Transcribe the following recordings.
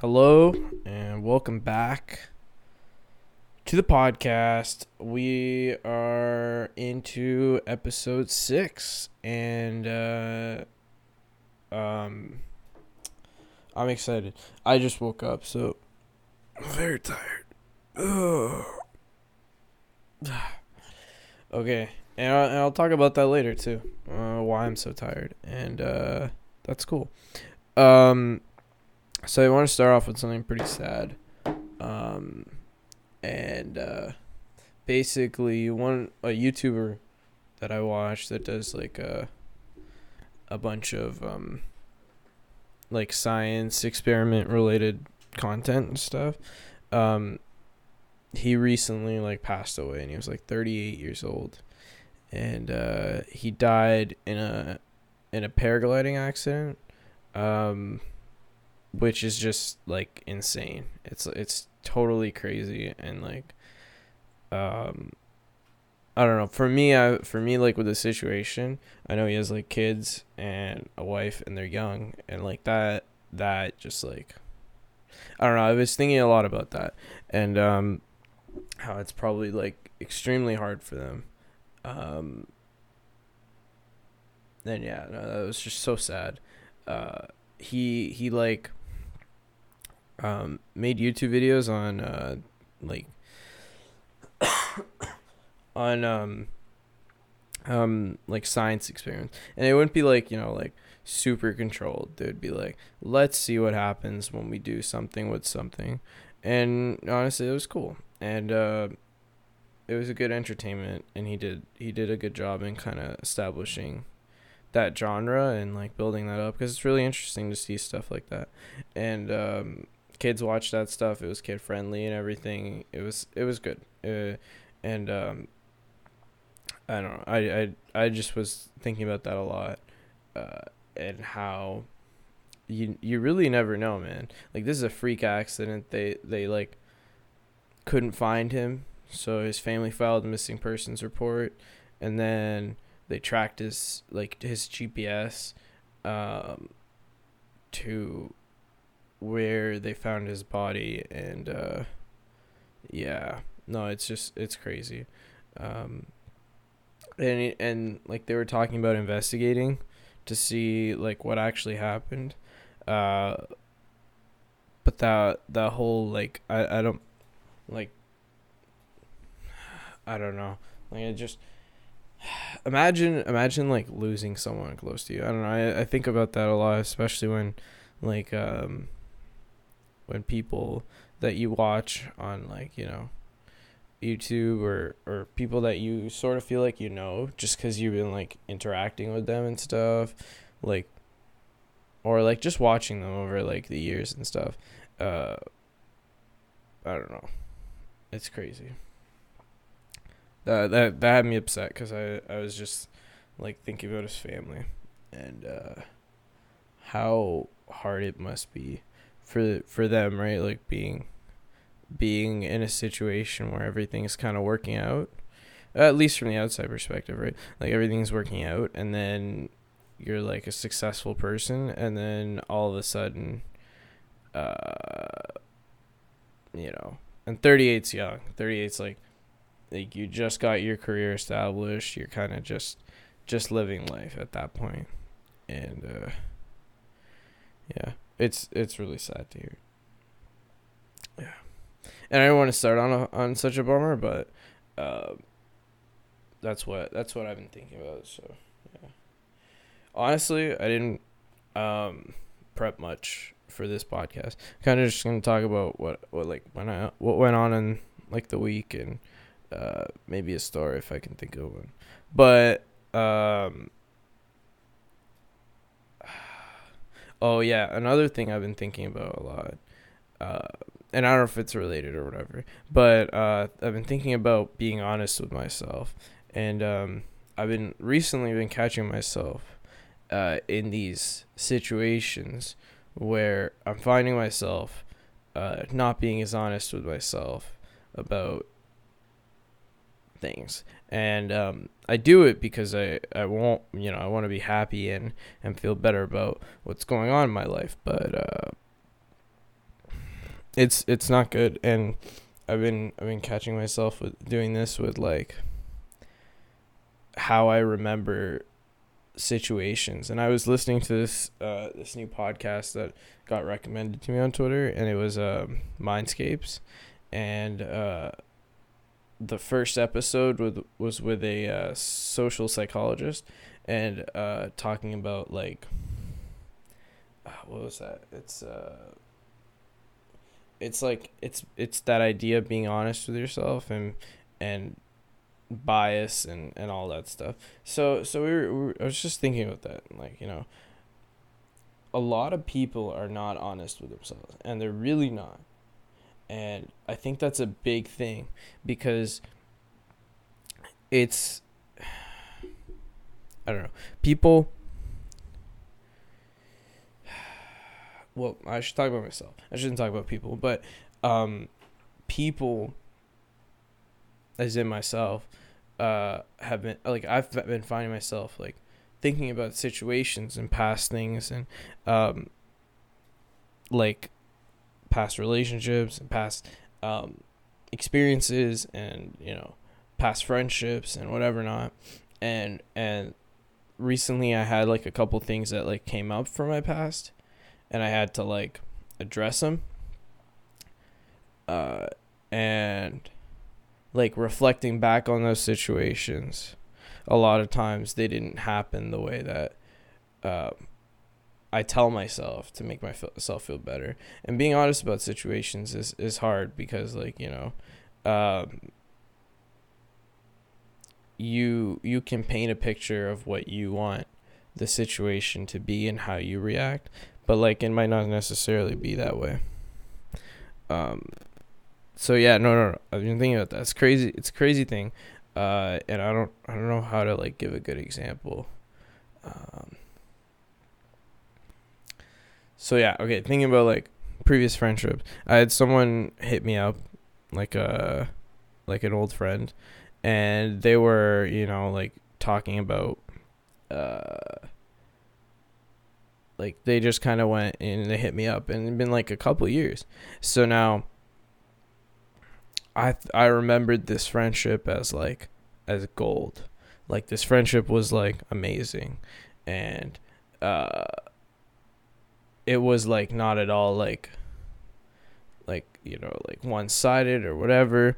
Hello and welcome back to the podcast. We are into episode six, and uh, um, I'm excited. I just woke up, so I'm very tired. Ugh. okay, and I'll, and I'll talk about that later too. Uh, why I'm so tired, and uh, that's cool. Um so I want to start off with something pretty sad. Um, and uh, basically, one a YouTuber that I watch that does like a a bunch of um, like science experiment related content and stuff. Um, he recently like passed away, and he was like 38 years old, and uh, he died in a in a paragliding accident. Um, which is just like insane. It's it's totally crazy and like um I don't know. For me, I for me like with the situation, I know he has like kids and a wife and they're young and like that that just like I don't know. I was thinking a lot about that and um how it's probably like extremely hard for them. Um then yeah, no, that was just so sad. Uh he he like um, made YouTube videos on uh, like on um um like science experiments, and it wouldn't be like you know like super controlled. They would be like, let's see what happens when we do something with something, and honestly, it was cool, and uh, it was a good entertainment, and he did he did a good job in kind of establishing that genre and like building that up because it's really interesting to see stuff like that. And um kids watched that stuff. It was kid friendly and everything. It was it was good. Uh, and um, I don't know. I, I I just was thinking about that a lot, uh, and how you you really never know, man. Like this is a freak accident. They they like couldn't find him, so his family filed a missing persons report, and then they tracked his like his GPS um, to where they found his body and uh yeah no it's just it's crazy. Um and and like they were talking about investigating to see like what actually happened uh but that that whole like i i don't like i don't know. Like it just imagine imagine like losing someone close to you. I don't know. I, I think about that a lot especially when like um when people that you watch on like you know YouTube or or people that you sort of feel like you know just because you've been like interacting with them and stuff like or like just watching them over like the years and stuff uh i don't know. It's crazy. That that that had me upset because i i was just like thinking about his family and uh how hard it must be for for them, right? Like being being in a situation where everything's kind of working out, at least from the outside perspective, right? Like everything's working out, and then you're like a successful person, and then all of a sudden, uh, you know, and 38's young. 38's like, like you just got your career established. You're kind of just, just living life at that point, and uh, yeah it's it's really sad to hear. Yeah, and I don't want to start on a, on such a bummer, but uh, that's what that's what I've been thinking about. So yeah, honestly, I didn't um, prep much for this podcast. Kind of just gonna talk about what what like when I what went on in like the week and uh, maybe a story if I can think of one. But um, Oh yeah, another thing I've been thinking about a lot, uh, and I don't know if it's related or whatever, but uh, I've been thinking about being honest with myself, and um, I've been recently been catching myself uh, in these situations where I'm finding myself uh, not being as honest with myself about things. And um, I do it because I I won't you know I want to be happy and and feel better about what's going on in my life. But uh, it's it's not good. And I've been I've been catching myself with doing this with like how I remember situations. And I was listening to this uh, this new podcast that got recommended to me on Twitter, and it was um, Mindscapes, and uh, the first episode with was with a uh, social psychologist, and uh, talking about like uh, what was that? It's uh, it's like it's it's that idea of being honest with yourself and and bias and and all that stuff. So so we were, we were I was just thinking about that, like you know, a lot of people are not honest with themselves, and they're really not. And I think that's a big thing because it's I don't know people. Well, I should talk about myself. I shouldn't talk about people, but um, people, as in myself, uh, have been like I've been finding myself like thinking about situations and past things and um, like past relationships and past um, experiences and you know past friendships and whatever not. And and recently I had like a couple things that like came up from my past and I had to like address them uh and like reflecting back on those situations, a lot of times they didn't happen the way that uh, I tell myself to make myself feel better. And being honest about situations is, is hard because like, you know, um, you you can paint a picture of what you want the situation to be and how you react, but like it might not necessarily be that way. Um, so yeah, no, no, no. I've been thinking about that. It's crazy. It's a crazy thing, uh, and I don't, I don't know how to like give a good example. Um, so yeah, okay. Thinking about like previous friendships, I had someone hit me up, like a, like an old friend, and they were, you know, like talking about, uh, like they just kind of went and they hit me up, and it's been like a couple years. So now I I remembered this friendship as like as gold. Like this friendship was like amazing and uh it was like not at all like like you know like one-sided or whatever.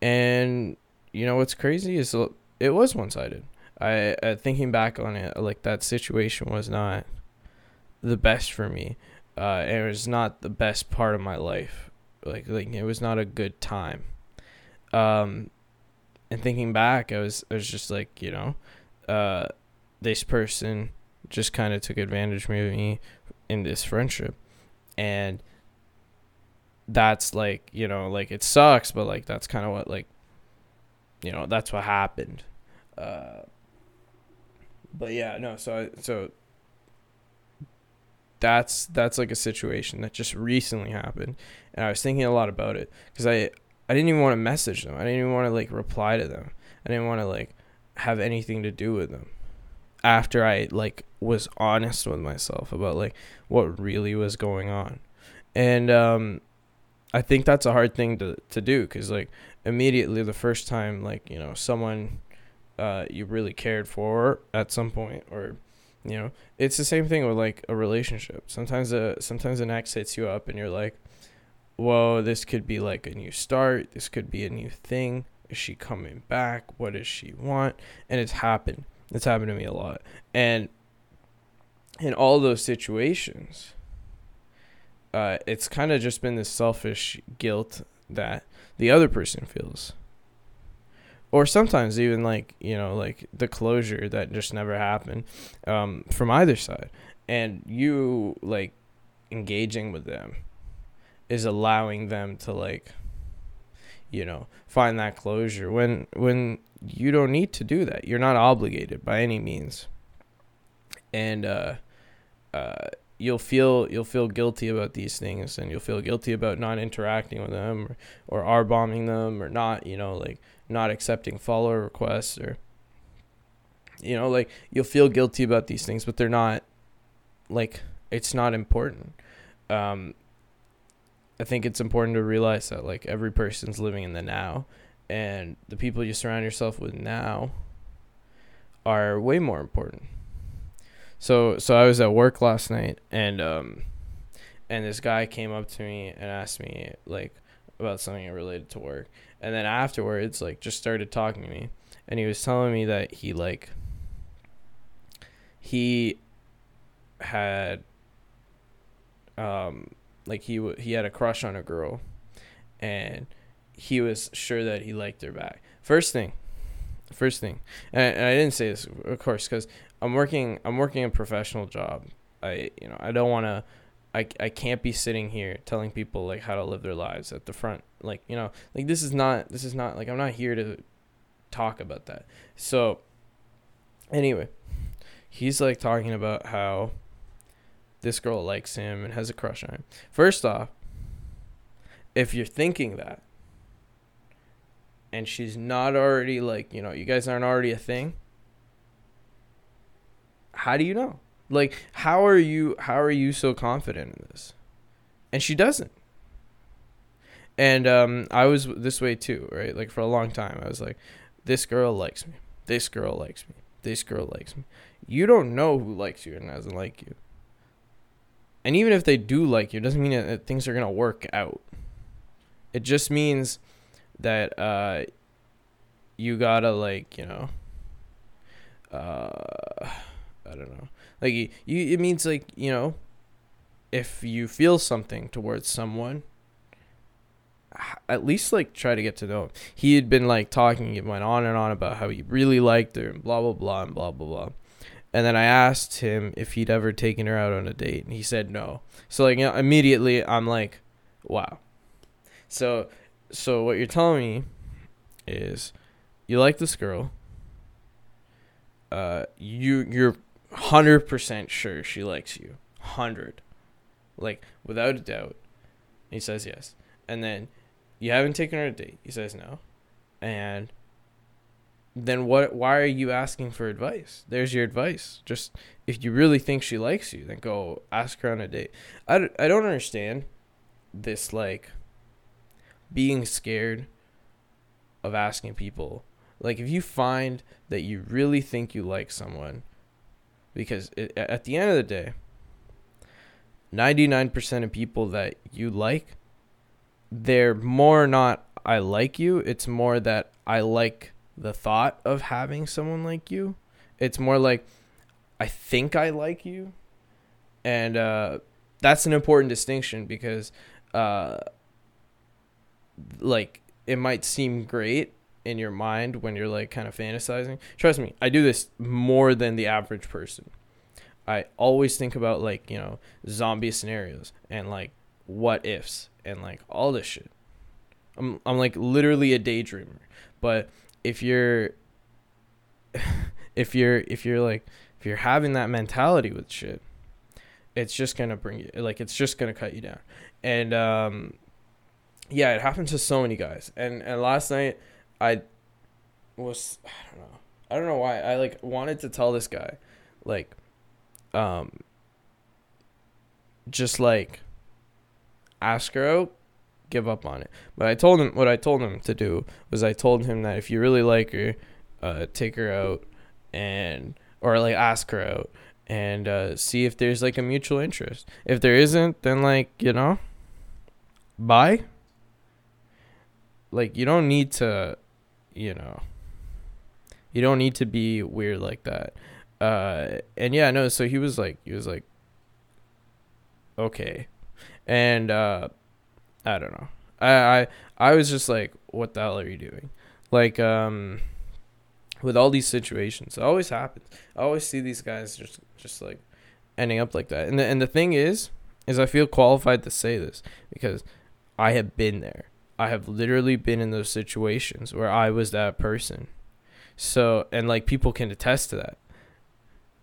And you know what's crazy is it was one-sided. I uh, thinking back on it like that situation was not the best for me. Uh it was not the best part of my life. Like like it was not a good time. Um, and thinking back, I was I was just like, you know, uh, this person just kind of took advantage of me in this friendship, and that's like you know like it sucks, but like that's kind of what like, you know, that's what happened. Uh, but yeah, no, so so that's that's like a situation that just recently happened and i was thinking a lot about it because i I didn't even want to message them. I didn't even want to like reply to them. I didn't want to like have anything to do with them. After I like was honest with myself about like what really was going on. And um I think that's a hard thing to to do cuz like immediately the first time like, you know, someone uh you really cared for at some point or you know, it's the same thing with like a relationship. Sometimes a sometimes an ex hits you up and you're like whoa, this could be like a new start. This could be a new thing. Is she coming back? What does she want? And it's happened. It's happened to me a lot. And in all those situations, uh, it's kind of just been this selfish guilt that the other person feels. Or sometimes even like, you know, like the closure that just never happened um, from either side. And you like engaging with them is allowing them to like you know find that closure when when you don't need to do that. You're not obligated by any means. And uh uh you'll feel you'll feel guilty about these things and you'll feel guilty about not interacting with them or, or r bombing them or not you know like not accepting follow requests or you know like you'll feel guilty about these things but they're not like it's not important. Um I think it's important to realize that like every person's living in the now and the people you surround yourself with now are way more important. So so I was at work last night and um and this guy came up to me and asked me like about something related to work. And then afterwards like just started talking to me and he was telling me that he like he had um like he w- he had a crush on a girl and he was sure that he liked her back. First thing, first thing, and, and I didn't say this, of course, because I'm working. I'm working a professional job. I you know I don't want to. I, I can't be sitting here telling people like how to live their lives at the front like you know like this is not this is not like I'm not here to talk about that so anyway he's like talking about how this girl likes him and has a crush on him first off if you're thinking that and she's not already like, you know, you guys aren't already a thing, how do you know? Like how are you how are you so confident in this? And she doesn't. And um I was this way too, right? Like for a long time I was like this girl likes me. This girl likes me. This girl likes me. You don't know who likes you and doesn't like you. And even if they do like you, it doesn't mean that things are going to work out. It just means that uh, you gotta like you know, uh, I don't know, like you, you. It means like you know, if you feel something towards someone, at least like try to get to know him. He had been like talking, it went on and on about how he really liked her and blah blah blah and blah blah blah. And then I asked him if he'd ever taken her out on a date, and he said no. So like you know, immediately I'm like, wow. So so what you're telling me is you like this girl. Uh, you you're hundred percent sure she likes you, hundred, like without a doubt. He says yes, and then you haven't taken her a date. He says no, and then what? Why are you asking for advice? There's your advice. Just if you really think she likes you, then go ask her on a date. I, I don't understand this like being scared of asking people. Like if you find that you really think you like someone, because it, at the end of the day, 99% of people that you like, they're more not I like you, it's more that I like the thought of having someone like you. It's more like I think I like you. And uh, that's an important distinction because uh, like it might seem great in your mind when you're like kind of fantasizing. Trust me, I do this more than the average person. I always think about like, you know, zombie scenarios and like what ifs and like all this shit. I'm I'm like literally a daydreamer. But if you're if you're if you're like if you're having that mentality with shit, it's just gonna bring you like it's just gonna cut you down. And um yeah, it happened to so many guys. And and last night I was I don't know. I don't know why. I like wanted to tell this guy like um just like ask her out, give up on it. But I told him what I told him to do was I told him that if you really like her, uh take her out and or like ask her out and uh see if there's like a mutual interest. If there isn't, then like, you know, bye like you don't need to you know you don't need to be weird like that uh and yeah no so he was like he was like okay and uh i don't know i i i was just like what the hell are you doing like um with all these situations it always happens i always see these guys just just like ending up like that and the, and the thing is is i feel qualified to say this because i have been there I have literally been in those situations where I was that person. So, and like people can attest to that.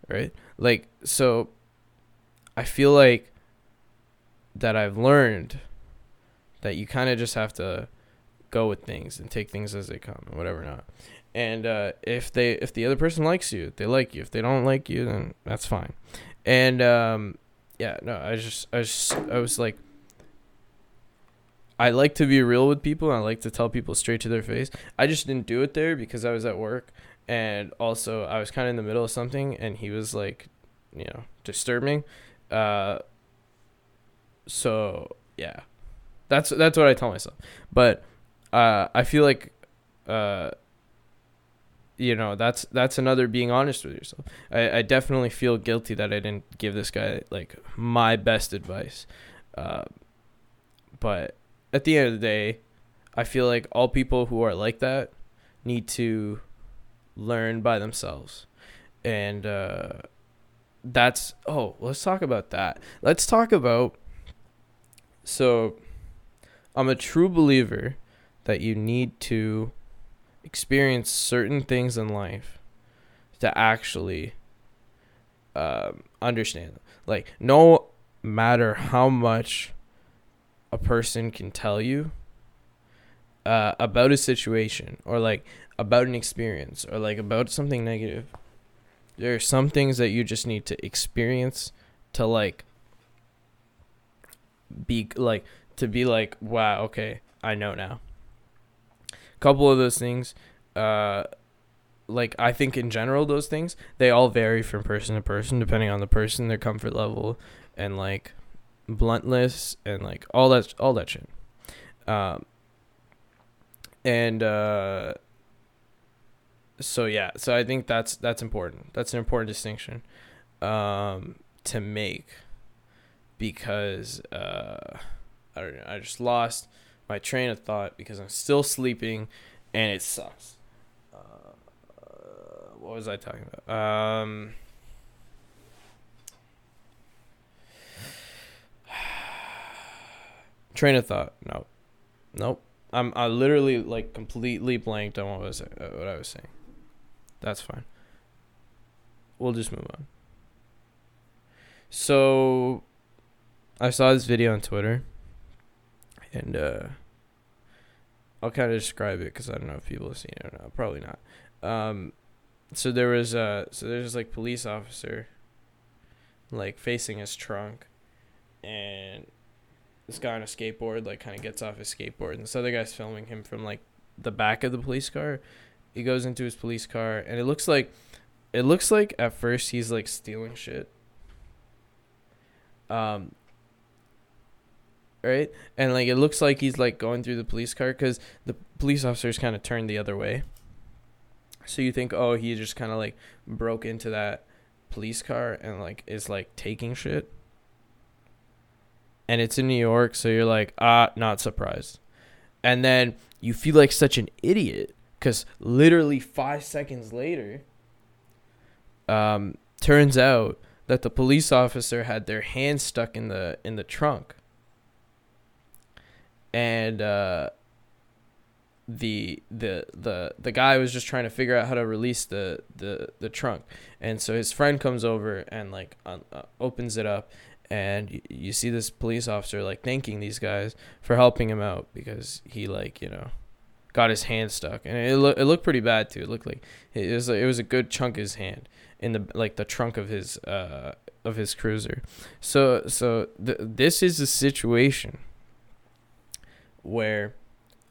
Right? Like, so I feel like that I've learned that you kind of just have to go with things and take things as they come and whatever not. And uh, if they if the other person likes you, they like you. If they don't like you, then that's fine. And um, yeah, no, I just I just I was like I like to be real with people. I like to tell people straight to their face. I just didn't do it there because I was at work and also I was kind of in the middle of something and he was like, you know, disturbing. Uh so yeah. That's that's what I tell myself. But uh I feel like uh you know that's that's another being honest with yourself. I, I definitely feel guilty that i didn't give this guy like my best advice. Uh, but at the end of the day i feel like all people who are like that need to learn by themselves. And uh, that's oh let's talk about that. Let's talk about so i'm a true believer that you need to experience certain things in life to actually um, understand. Like, no matter how much a person can tell you uh, about a situation or like about an experience or like about something negative, there are some things that you just need to experience to like be like to be like wow okay i know now A couple of those things uh like I think in general those things they all vary from person to person depending on the person, their comfort level, and like bluntness and like all that all that shit. Um, and uh, so yeah, so I think that's that's important. That's an important distinction um, to make because uh, I just lost my train of thought because I'm still sleeping and it sucks. Uh, what was I talking about? Um, train of thought. No, nope. I'm I literally like completely blanked on what was uh, what I was saying. That's fine. We'll just move on. So, I saw this video on Twitter and uh, I'll kind of describe it because I don't know if people have seen it or not. Probably not. Um, so there was uh, so there's like police officer, like facing his trunk, and this guy on a skateboard like kind of gets off his skateboard, and this other guy's filming him from like the back of the police car. He goes into his police car, and it looks like, it looks like at first he's like stealing shit. Um, right? And like it looks like he's like going through the police car because the police officers kind of turned the other way. So you think, oh, he just kind of like broke into that police car and like is like taking shit. And it's in New York, so you're like, ah, not surprised. And then you feel like such an idiot because literally five seconds later, um, turns out that the police officer had their hand stuck in the in the trunk and uh, the the the the guy was just trying to figure out how to release the the the trunk, and so his friend comes over and like uh, opens it up, and you, you see this police officer like thanking these guys for helping him out because he like you know got his hand stuck and it looked it looked pretty bad too. It looked like it was it was a good chunk of his hand in the like the trunk of his uh of his cruiser. So so th- this is a situation where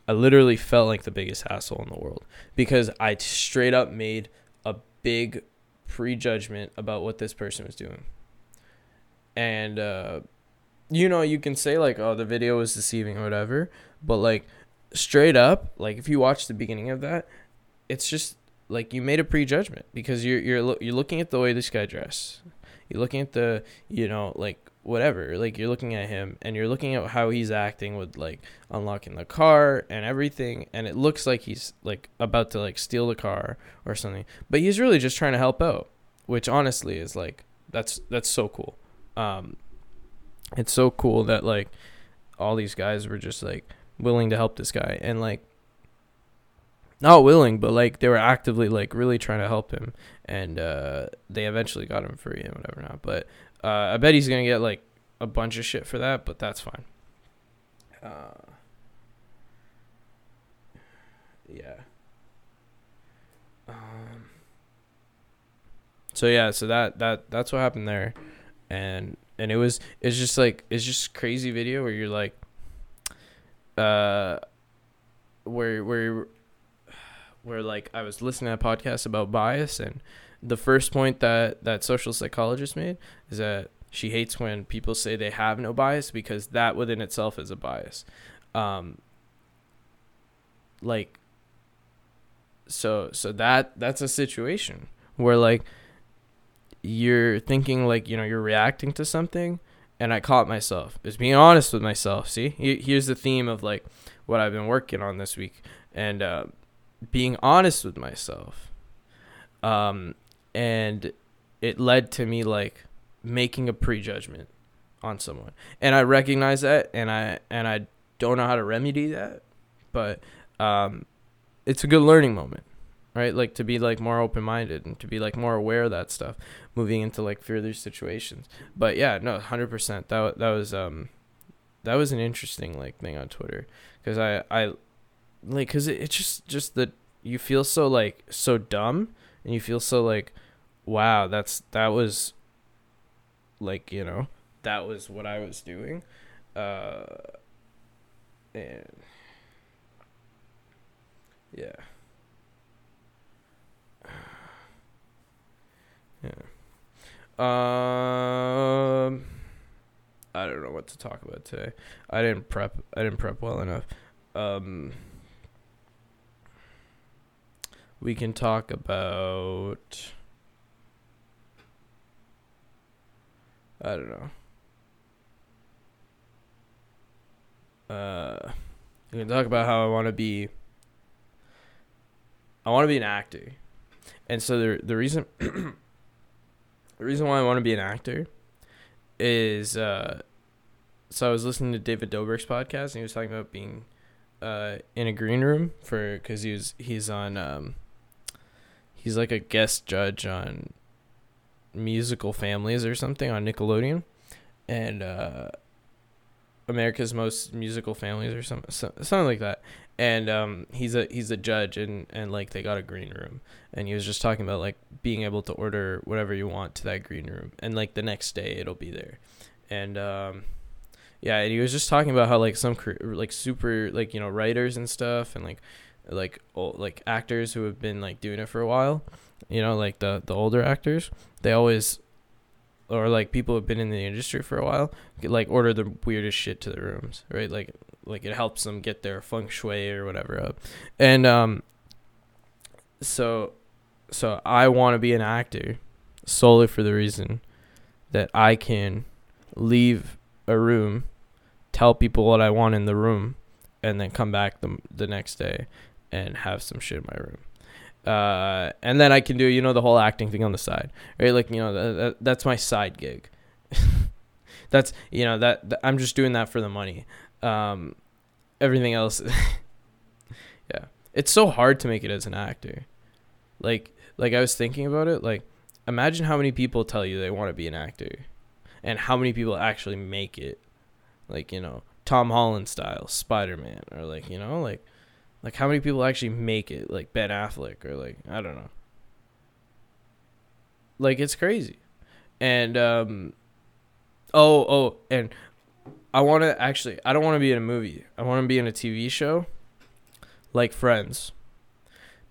I literally felt like the biggest asshole in the world because I straight up made a big prejudgment about what this person was doing. And uh you know, you can say like, "Oh, the video was deceiving or whatever," but like straight up, like if you watch the beginning of that, it's just like you made a prejudgment because you're you're you're looking at the way this guy dressed. You're looking at the, you know, like whatever like you're looking at him and you're looking at how he's acting with like unlocking the car and everything and it looks like he's like about to like steal the car or something but he's really just trying to help out which honestly is like that's that's so cool. Um it's so cool that like all these guys were just like willing to help this guy and like not willing but like they were actively like really trying to help him and uh they eventually got him free and whatever not but uh, I bet he's gonna get like a bunch of shit for that, but that's fine. Uh, yeah. Um. So yeah, so that that that's what happened there, and and it was it's just like it's just crazy video where you're like, uh where where where like I was listening to a podcast about bias and the first point that that social psychologist made is that she hates when people say they have no bias because that within itself is a bias. Um like so so that that's a situation where like you're thinking like you know you're reacting to something and i caught myself is being honest with myself see here's the theme of like what i've been working on this week and uh, being honest with myself. Um and it led to me like making a prejudgment on someone. And i recognize that and i and i don't know how to remedy that but um it's a good learning moment right? Like to be like more open-minded and to be like more aware of that stuff moving into like further situations. But yeah no 100% that that was um that was an interesting like thing on twitter. Because i i like because it, it's just just that you feel so like so dumb and you feel so like wow that's that was like you know that was what i was doing uh and yeah. Yeah. Um I don't know what to talk about today. I didn't prep I didn't prep well enough. Um we can talk about I don't know. Uh we can talk about how I want to be I want to be an actor, and so the the reason the reason why I want to be an actor is uh, so I was listening to David Dobrik's podcast and he was talking about being uh, in a green room for because he was he's on um, he's like a guest judge on musical families or something on Nickelodeon, and uh, America's Most Musical Families or something something like that. And um, he's a he's a judge and and like they got a green room. And he was just talking about like being able to order whatever you want to that green room. And like the next day it'll be there. And um, yeah and he was just talking about how like some like super like you know writers and stuff and like like old, like actors who have been like doing it for a while you know like the the older actors they always or like people who've been in the industry for a while like order the weirdest shit to the rooms right? Like like it helps them get their feng shui or whatever up. And um so so i want to be an actor solely for the reason that i can leave a room tell people what i want in the room and then come back the, the next day and have some shit in my room uh, and then I can do you know the whole acting thing on the side, right? Like you know that, that that's my side gig. that's you know that, that, I'm just doing that for the money. Um, everything else, yeah, it's so hard to make it as an actor. Like like I was thinking about it. Like imagine how many people tell you they want to be an actor, and how many people actually make it. Like you know Tom Holland style Spider Man, or like you know like like how many people actually make it? Like Ben Affleck or like I don't know. Like it's crazy. And um oh oh and I want to actually I don't want to be in a movie. I want to be in a TV show like Friends.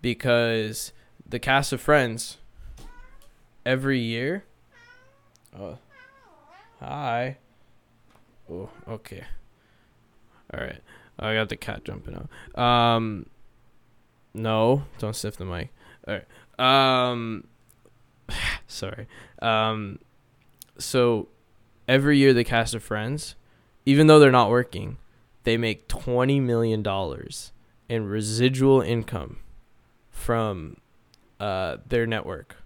Because the cast of Friends every year Oh. Hi. Oh, okay. All right. I got the cat jumping out. Um, no, don't sniff the mic. All right. Um, sorry. Um, so every year the cast of Friends, even though they're not working, they make twenty million dollars in residual income from uh their network.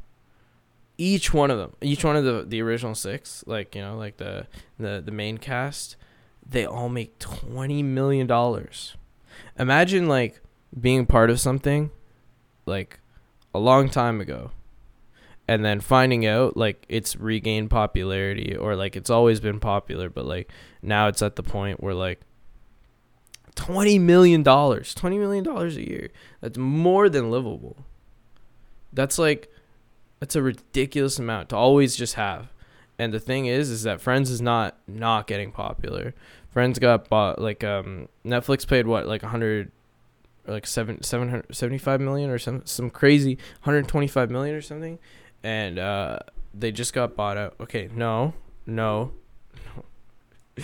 Each one of them, each one of the the original six, like you know, like the the the main cast, they all make 20 million dollars. Imagine like being part of something like a long time ago and then finding out like it's regained popularity or like it's always been popular but like now it's at the point where like 20 million dollars 20 million dollars a year that's more than livable that's like that's a ridiculous amount to always just have and the thing is is that friends is not not getting popular Friends got bought like um Netflix paid what like a 100 like 7 775 million or some some crazy 125 million or something and uh they just got bought out. Okay, no. No. No.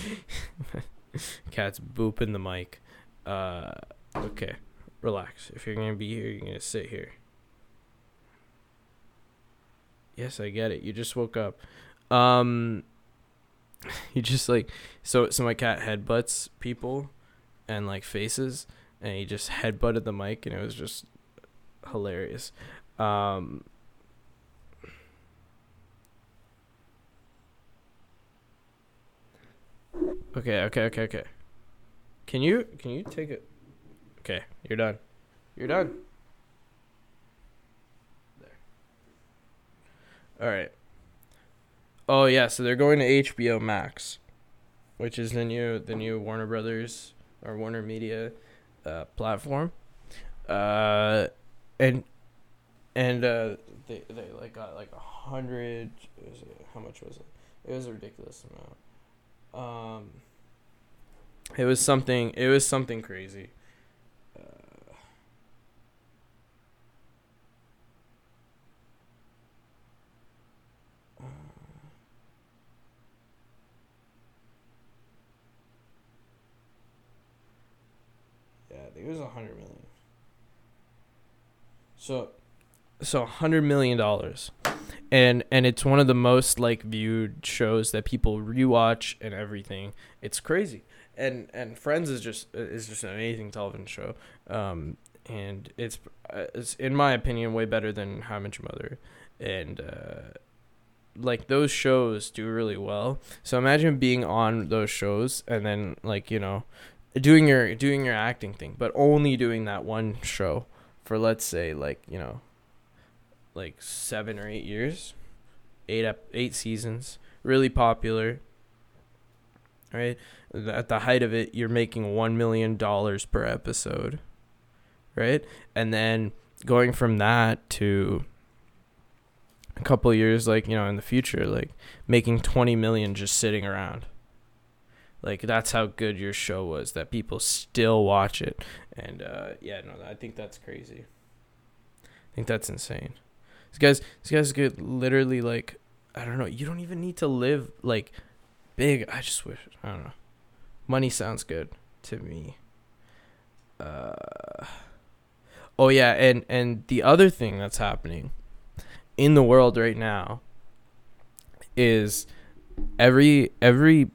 Cat's booping the mic. Uh okay. Relax. If you're to be here, you're to sit here. Yes, I get it. You just woke up. Um he just like so so my cat headbutts people and like faces and he just headbutted the mic and it was just hilarious. Um Okay, okay, okay, okay. Can you can you take it? Okay, you're done. You're done. There. All right. Oh yeah, so they're going to HBO Max, which is the new the new Warner Brothers or Warner Media uh, platform. Uh, and and uh, they they like got like a hundred. How much was it? It was a ridiculous amount. Um, it was something. It was something crazy. Think it was a hundred million. So, so a hundred million dollars, and and it's one of the most like viewed shows that people rewatch and everything. It's crazy, and and Friends is just is just an amazing television show. Um, and it's it's in my opinion way better than How I Met Your Mother, and uh, like those shows do really well. So imagine being on those shows and then like you know doing your doing your acting thing, but only doing that one show for let's say like you know, like seven or eight years, eight up eight seasons, really popular. Right, at the height of it, you're making one million dollars per episode, right? And then going from that to a couple years, like you know, in the future, like making twenty million just sitting around like that's how good your show was that people still watch it. And uh, yeah, no, I think that's crazy. I think that's insane. These guys, these guys could literally like, I don't know. You don't even need to live like big. I just wish I don't know. Money sounds good to me. Uh, oh yeah, and and the other thing that's happening in the world right now is every every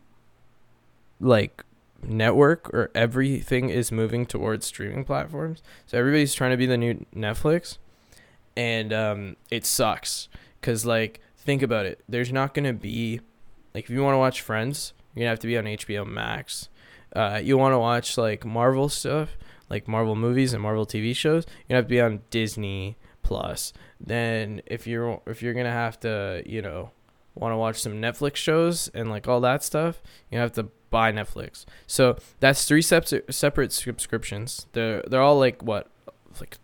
like network or everything is moving towards streaming platforms. So everybody's trying to be the new Netflix, and um, it sucks because like think about it. There's not gonna be like if you want to watch Friends, you're gonna have to be on HBO Max. Uh, you want to watch like Marvel stuff, like Marvel movies and Marvel TV shows, you have to be on Disney Plus. Then if you're if you're gonna have to, you know, want to watch some Netflix shows and like all that stuff, you have to buy Netflix. So that's three separate separate subscriptions. They're they're all like what, like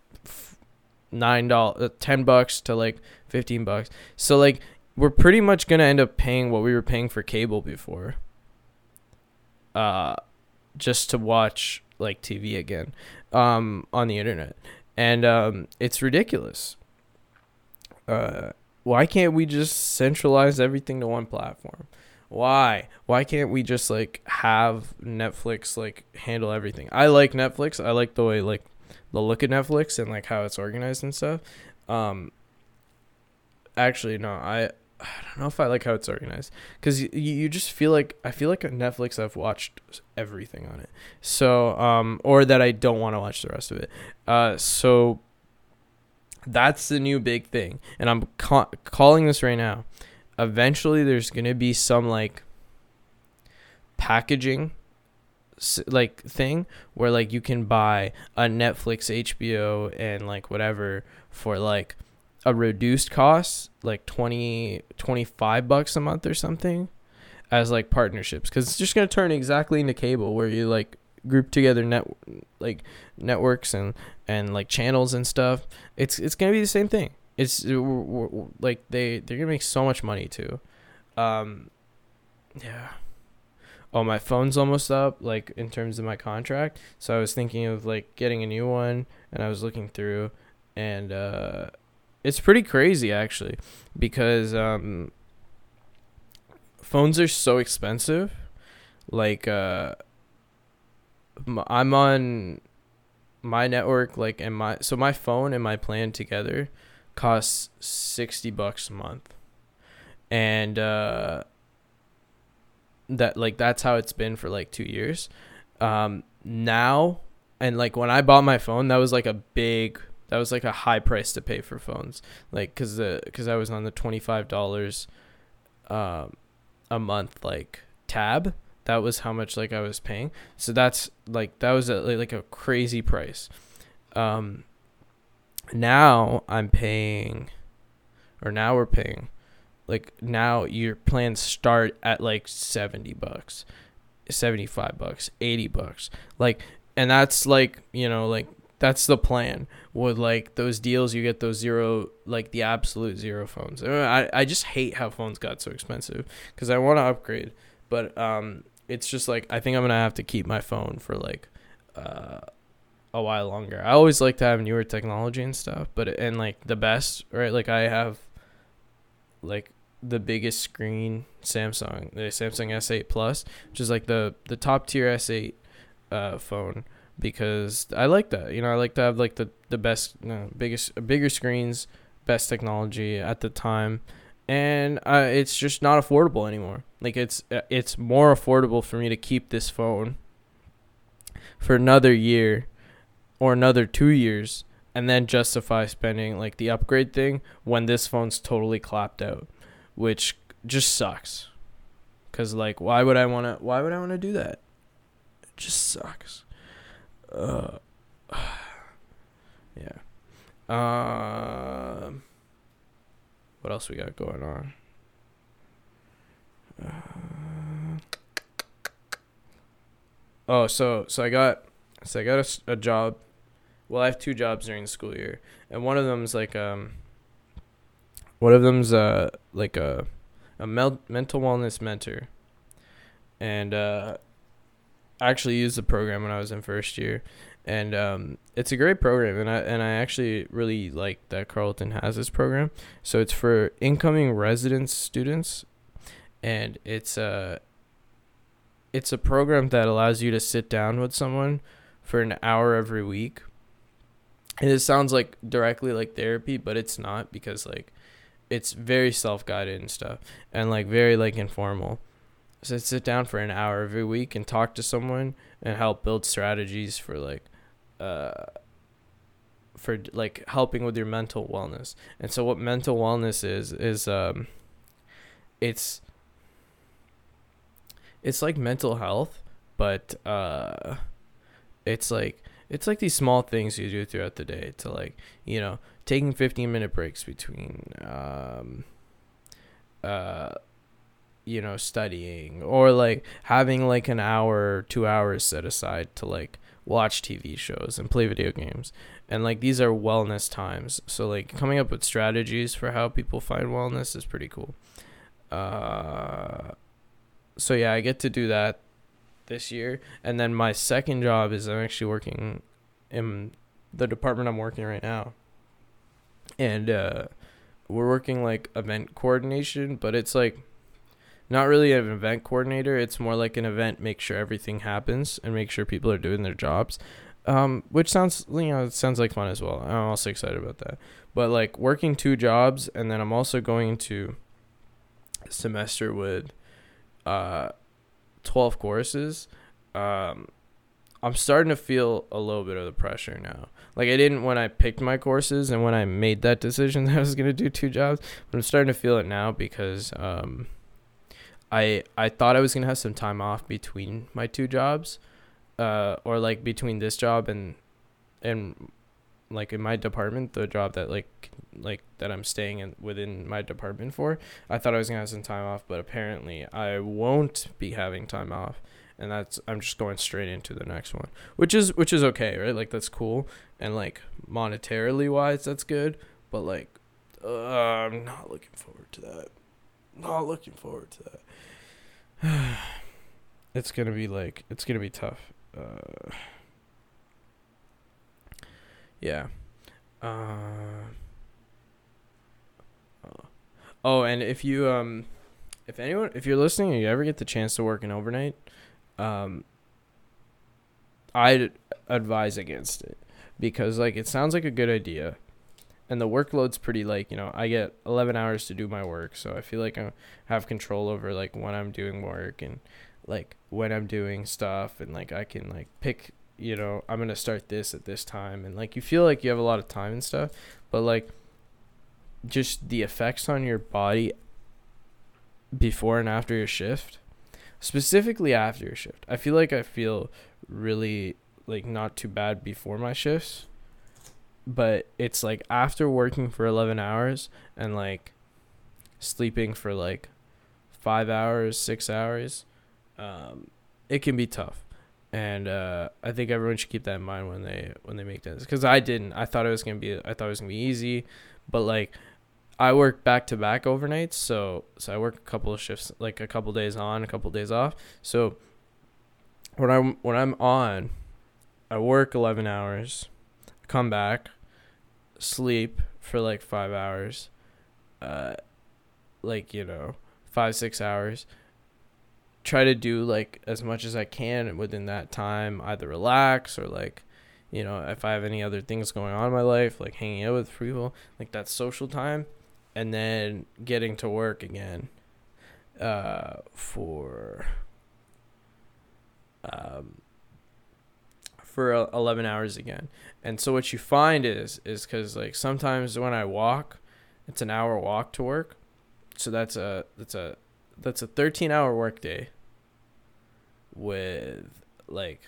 nine dollars, uh, ten bucks to like fifteen bucks. So like we're pretty much gonna end up paying what we were paying for cable before. Uh, just to watch like TV again, um, on the internet, and um, it's ridiculous. Uh, why can't we just centralize everything to one platform? Why? Why can't we just like have Netflix like handle everything? I like Netflix. I like the way like the look at Netflix and like how it's organized and stuff. Um actually no, I I don't know if I like how it's organized cuz you, you just feel like I feel like at Netflix I've watched everything on it. So um or that I don't want to watch the rest of it. Uh so that's the new big thing. And I'm ca- calling this right now eventually there's going to be some like packaging like thing where like you can buy a Netflix, HBO and like whatever for like a reduced cost, like 20 25 bucks a month or something as like partnerships cuz it's just going to turn exactly into cable where you like group together net like networks and and like channels and stuff. It's it's going to be the same thing. It's uh, like they they're gonna make so much money too. Um, yeah. oh my phone's almost up like in terms of my contract so i was thinking of like getting a new one and i was looking through and uh it's pretty crazy actually because um phones are so expensive like uh i'm on my network like and my so my phone and my plan together costs 60 bucks a month and uh that like that's how it's been for like 2 years um now and like when I bought my phone that was like a big that was like a high price to pay for phones like cuz the cuz I was on the $25 um a month like tab that was how much like I was paying. So that's like that was a, like a crazy price. Um now I'm paying or now we're paying like now your plans start at like 70 bucks 75 bucks 80 bucks. Like and that's like you know like that's the plan with like those deals you get those zero like the absolute zero phones. I, I just hate how phones got so expensive because i want to upgrade but um it's just like i think i'm gonna have to keep my phone for like uh a while longer i always like to have newer technology and stuff but and like the best right like i have like the biggest screen samsung the samsung s8 plus which is like the the top tier s8 uh phone because I like that. You know, I like to have like the the best, you know, biggest, bigger screens, best technology at the time, and uh, it's just not affordable anymore. Like it's uh, it's more affordable for me to keep this phone for another year or another two years and then justify spending like the upgrade thing when this phone's totally clapped out which just sucks because like why would i want to why would i want to do that it just sucks uh, yeah. Um. Uh, what else we got going on? Uh, oh, so so I got so I got a, a job. Well, I have two jobs during the school year, and one of them's like um. One of them's uh like a a mel- mental wellness mentor, and uh I actually used the program when I was in first year, and um, it's a great program, and I and I actually really like that Carleton has this program. So it's for incoming residence students, and it's a it's a program that allows you to sit down with someone for an hour every week. And it sounds like directly like therapy, but it's not because like it's very self guided and stuff, and like very like informal. So sit down for an hour every week and talk to someone and help build strategies for like uh for like helping with your mental wellness. And so what mental wellness is is um it's it's like mental health but uh it's like it's like these small things you do throughout the day to like you know taking 15 minute breaks between um uh you know studying or like having like an hour two hours set aside to like watch tv shows and play video games. And like these are wellness times. So like coming up with strategies for how people find wellness is pretty cool. Uh so yeah i get to do that this year and then my second job is i'm actually working in the department i'm working right now and uh we're working like event coordination but it's like not really an event coordinator. It's more like an event, make sure everything happens and make sure people are doing their jobs. Um, which sounds you know it sounds like fun as well. I'm also excited about that. But like working two jobs and then I'm also going to semester with uh 12 courses. Um, I'm starting to feel a little bit of the pressure now. Like I didn't when I picked my courses and when I made that decision that I was gonna do two jobs, but I'm starting to feel it now because um I I thought I was gonna have some time off between my two jobs, uh, or like between this job and and like in my department, the job that like like that I'm staying in within my department for. I thought I was gonna have some time off, but apparently I won't be having time off, and that's I'm just going straight into the next one, which is which is okay, right? Like that's cool, and like monetarily wise, that's good, but like uh, I'm not looking forward to that. Not looking forward to that. it's gonna be like it's gonna be tough. Uh, yeah. Uh, oh, and if you um, if anyone, if you're listening and you ever get the chance to work an overnight, um, I'd advise against it because like it sounds like a good idea and the workload's pretty like you know i get 11 hours to do my work so i feel like i have control over like when i'm doing work and like when i'm doing stuff and like i can like pick you know i'm gonna start this at this time and like you feel like you have a lot of time and stuff but like just the effects on your body before and after your shift specifically after your shift i feel like i feel really like not too bad before my shifts but it's like after working for 11 hours and like sleeping for like 5 hours 6 hours um, it can be tough and uh, I think everyone should keep that in mind when they when they make this because I didn't I thought it was gonna be I thought it was gonna be easy but like I work back to back overnights so so I work a couple of shifts like a couple days on a couple of days off so when I'm when I'm on I work 11 hours, come back, sleep for like 5 hours. Uh like, you know, 5 6 hours. Try to do like as much as I can within that time, either relax or like you know, if I have any other things going on in my life, like hanging out with people, like that social time, and then getting to work again uh, for um, for 11 hours again. And so what you find is is cuz like sometimes when I walk, it's an hour walk to work. So that's a that's a that's a 13 hour workday with like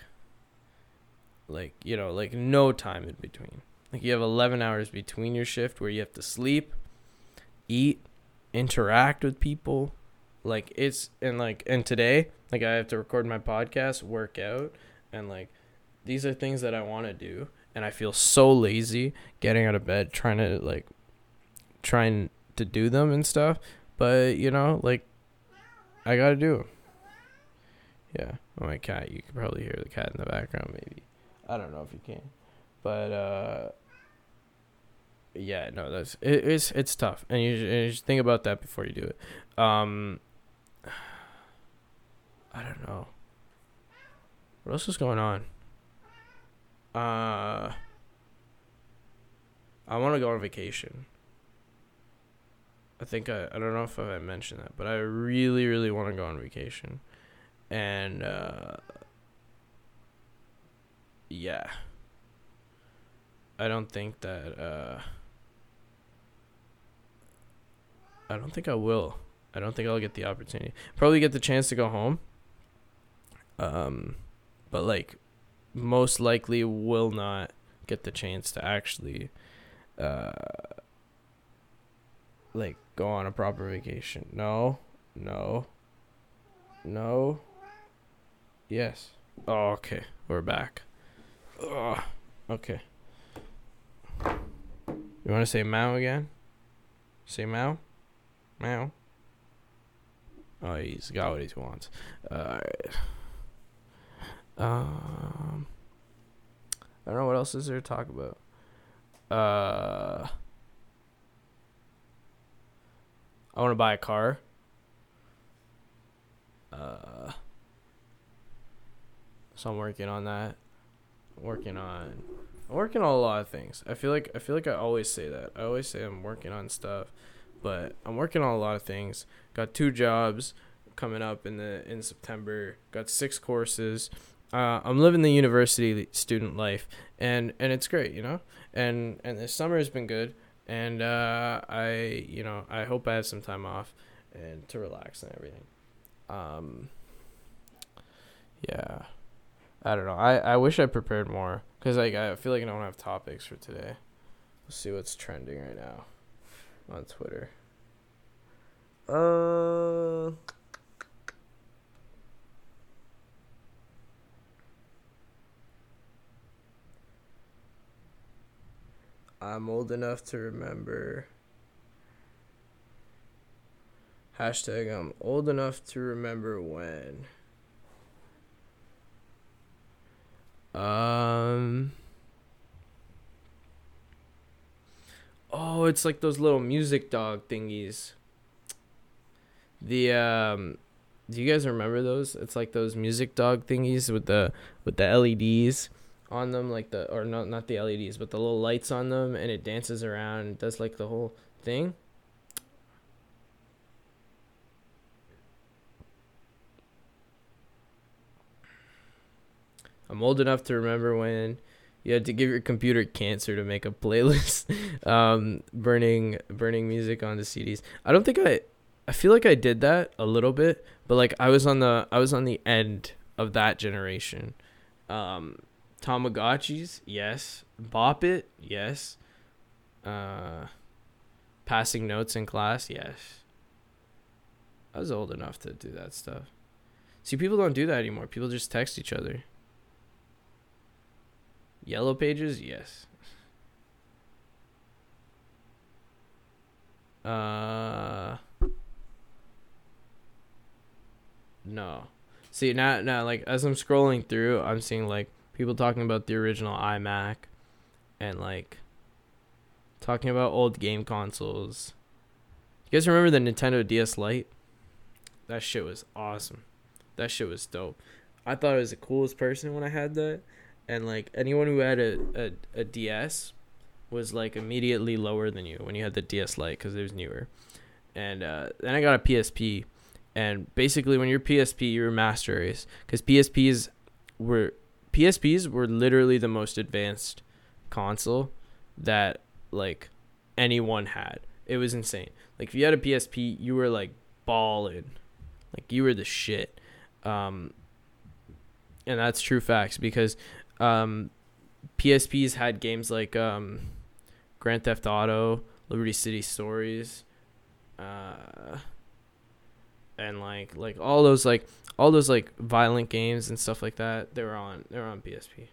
like you know like no time in between. Like you have 11 hours between your shift where you have to sleep eat interact with people. Like it's and like and today like i have to record my podcast work out and like these are things that I want to do and I feel so lazy getting out of bed trying to like trying to do them and stuff, but you know, like I got to do. Yeah, oh, my cat, you can probably hear the cat in the background maybe. I don't know if you can. But uh yeah, no, that's it, it's it's tough. And you, you think about that before you do it. Um I don't know. What else is going on? Uh, I want to go on vacation. I think I I don't know if I mentioned that, but I really really want to go on vacation, and uh, yeah. I don't think that uh, I don't think I will. I don't think I'll get the opportunity. Probably get the chance to go home. Um, but like most likely will not get the chance to actually uh like go on a proper vacation. No. No. No. Yes. Oh, okay. We're back. Oh, okay. You want to say Mao again? Say Mao? Mao? Oh, he's got what he wants. Alright. Um, I don't know what else is there to talk about. Uh, I want to buy a car. Uh, so I'm working on that. Working on, I'm working on a lot of things. I feel like I feel like I always say that. I always say I'm working on stuff, but I'm working on a lot of things. Got two jobs coming up in the in September. Got six courses uh, I'm living the university student life, and and it's great, you know. And and the summer has been good, and uh, I you know I hope I have some time off and to relax and everything. Um, yeah, I don't know. I I wish I prepared more because like I feel like I don't have topics for today. Let's see what's trending right now on Twitter. Uh. I'm old enough to remember. Hashtag I'm old enough to remember when. Um. Oh, it's like those little music dog thingies. The um do you guys remember those? It's like those music dog thingies with the with the LEDs on them like the or not not the LEDs, but the little lights on them and it dances around does like the whole thing. I'm old enough to remember when you had to give your computer cancer to make a playlist um, burning burning music onto CDs. I don't think I I feel like I did that a little bit, but like I was on the I was on the end of that generation. Um Tamagotchis, yes. Bop it, yes. Uh passing notes in class, yes. I was old enough to do that stuff. See, people don't do that anymore. People just text each other. Yellow pages, yes. Uh No. See now now like as I'm scrolling through, I'm seeing like people talking about the original iMac and like talking about old game consoles. You guys remember the Nintendo DS Lite? That shit was awesome. That shit was dope. I thought I was the coolest person when I had that. And like anyone who had a, a, a DS was like immediately lower than you when you had the DS Lite because it was newer. And uh, then I got a PSP and basically when you're PSP you're master race because PSPs were PSPs were literally the most advanced console that like anyone had. It was insane. Like if you had a PSP, you were like balling, like you were the shit. Um, and that's true facts because um, PSPs had games like um, Grand Theft Auto, Liberty City Stories. Uh, and like like all those like all those like violent games and stuff like that they were on they were on PSP.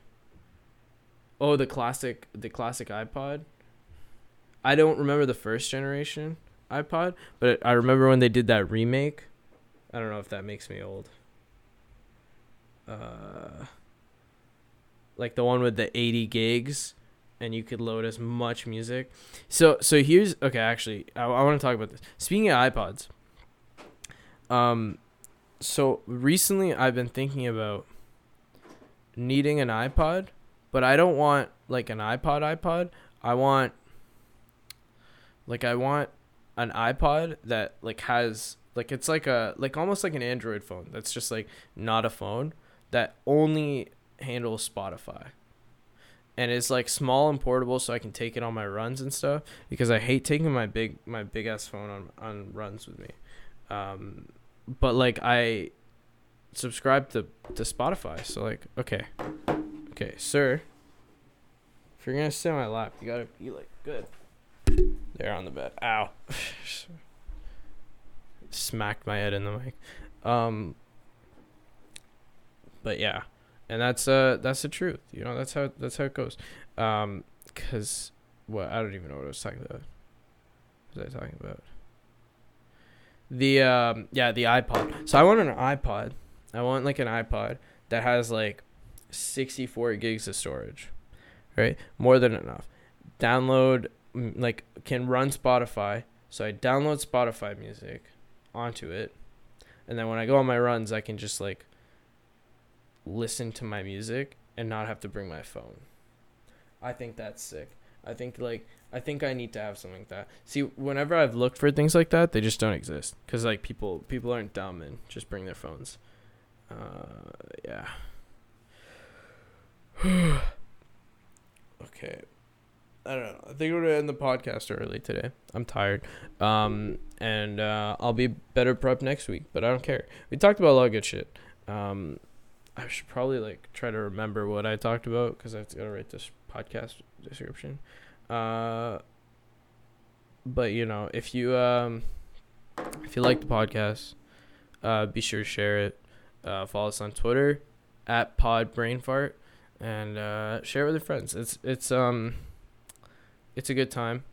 Oh, the classic the classic iPod. I don't remember the first generation iPod, but I remember when they did that remake. I don't know if that makes me old. Uh like the one with the 80 gigs and you could load as much music. So so here's okay, actually, I, I want to talk about this. Speaking of iPods, um, so recently I've been thinking about needing an iPod, but I don't want like an iPod iPod. I want like I want an iPod that like has like it's like a like almost like an Android phone that's just like not a phone that only handles Spotify. And it's like small and portable so I can take it on my runs and stuff because I hate taking my big my big ass phone on on runs with me. Um but like I subscribe to to Spotify. So like, okay, okay, sir, if you're gonna sit on my lap, you gotta be like good. There on the bed. Ow. Smacked my head in the mic. Um. But yeah, and that's uh that's the truth. You know that's how that's how it goes. Um, cause what I don't even know what I was talking about. What was I talking about? The um yeah, the iPod. So I want an iPod. I want like an iPod that has like 64 gigs of storage. Right? More than enough. Download like can run Spotify. So I download Spotify music onto it. And then when I go on my runs, I can just like listen to my music and not have to bring my phone. I think that's sick. I think like I think I need to have something like that. See, whenever I've looked for things like that, they just don't exist because like people people aren't dumb and just bring their phones. Uh, yeah. okay. I don't know. I think we're gonna end the podcast early today. I'm tired. Um, and uh, I'll be better prep next week, but I don't care. We talked about a lot of good shit. Um, I should probably like try to remember what I talked about because I have to gotta write this podcast description. Uh, but you know, if you um, if you like the podcast, uh, be sure to share it. Uh, follow us on Twitter at Pod Brain Fart, and uh, share it with your friends. It's it's um, it's a good time.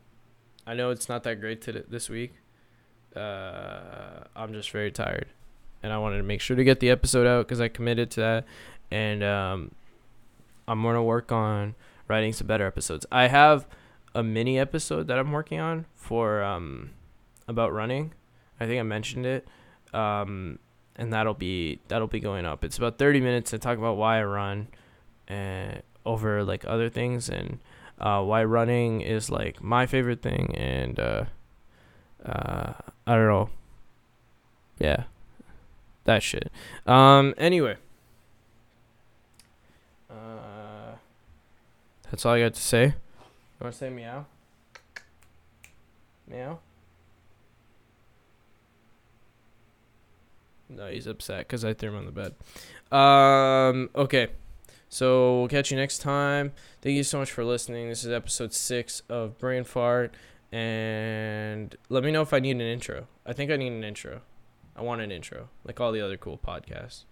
I know it's not that great today this week. Uh, I'm just very tired, and I wanted to make sure to get the episode out because I committed to that, and um, I'm gonna work on writing some better episodes. I have a mini episode that I'm working on for um about running. I think I mentioned it. Um and that'll be that'll be going up. It's about 30 minutes to talk about why I run and over like other things and uh, why running is like my favorite thing and uh, uh, I don't know. Yeah. That shit. Um anyway. Uh That's all I got to say. You want to say meow? Meow? No, he's upset because I threw him on the bed. Um, okay. So we'll catch you next time. Thank you so much for listening. This is episode six of Brain Fart. And let me know if I need an intro. I think I need an intro. I want an intro, like all the other cool podcasts.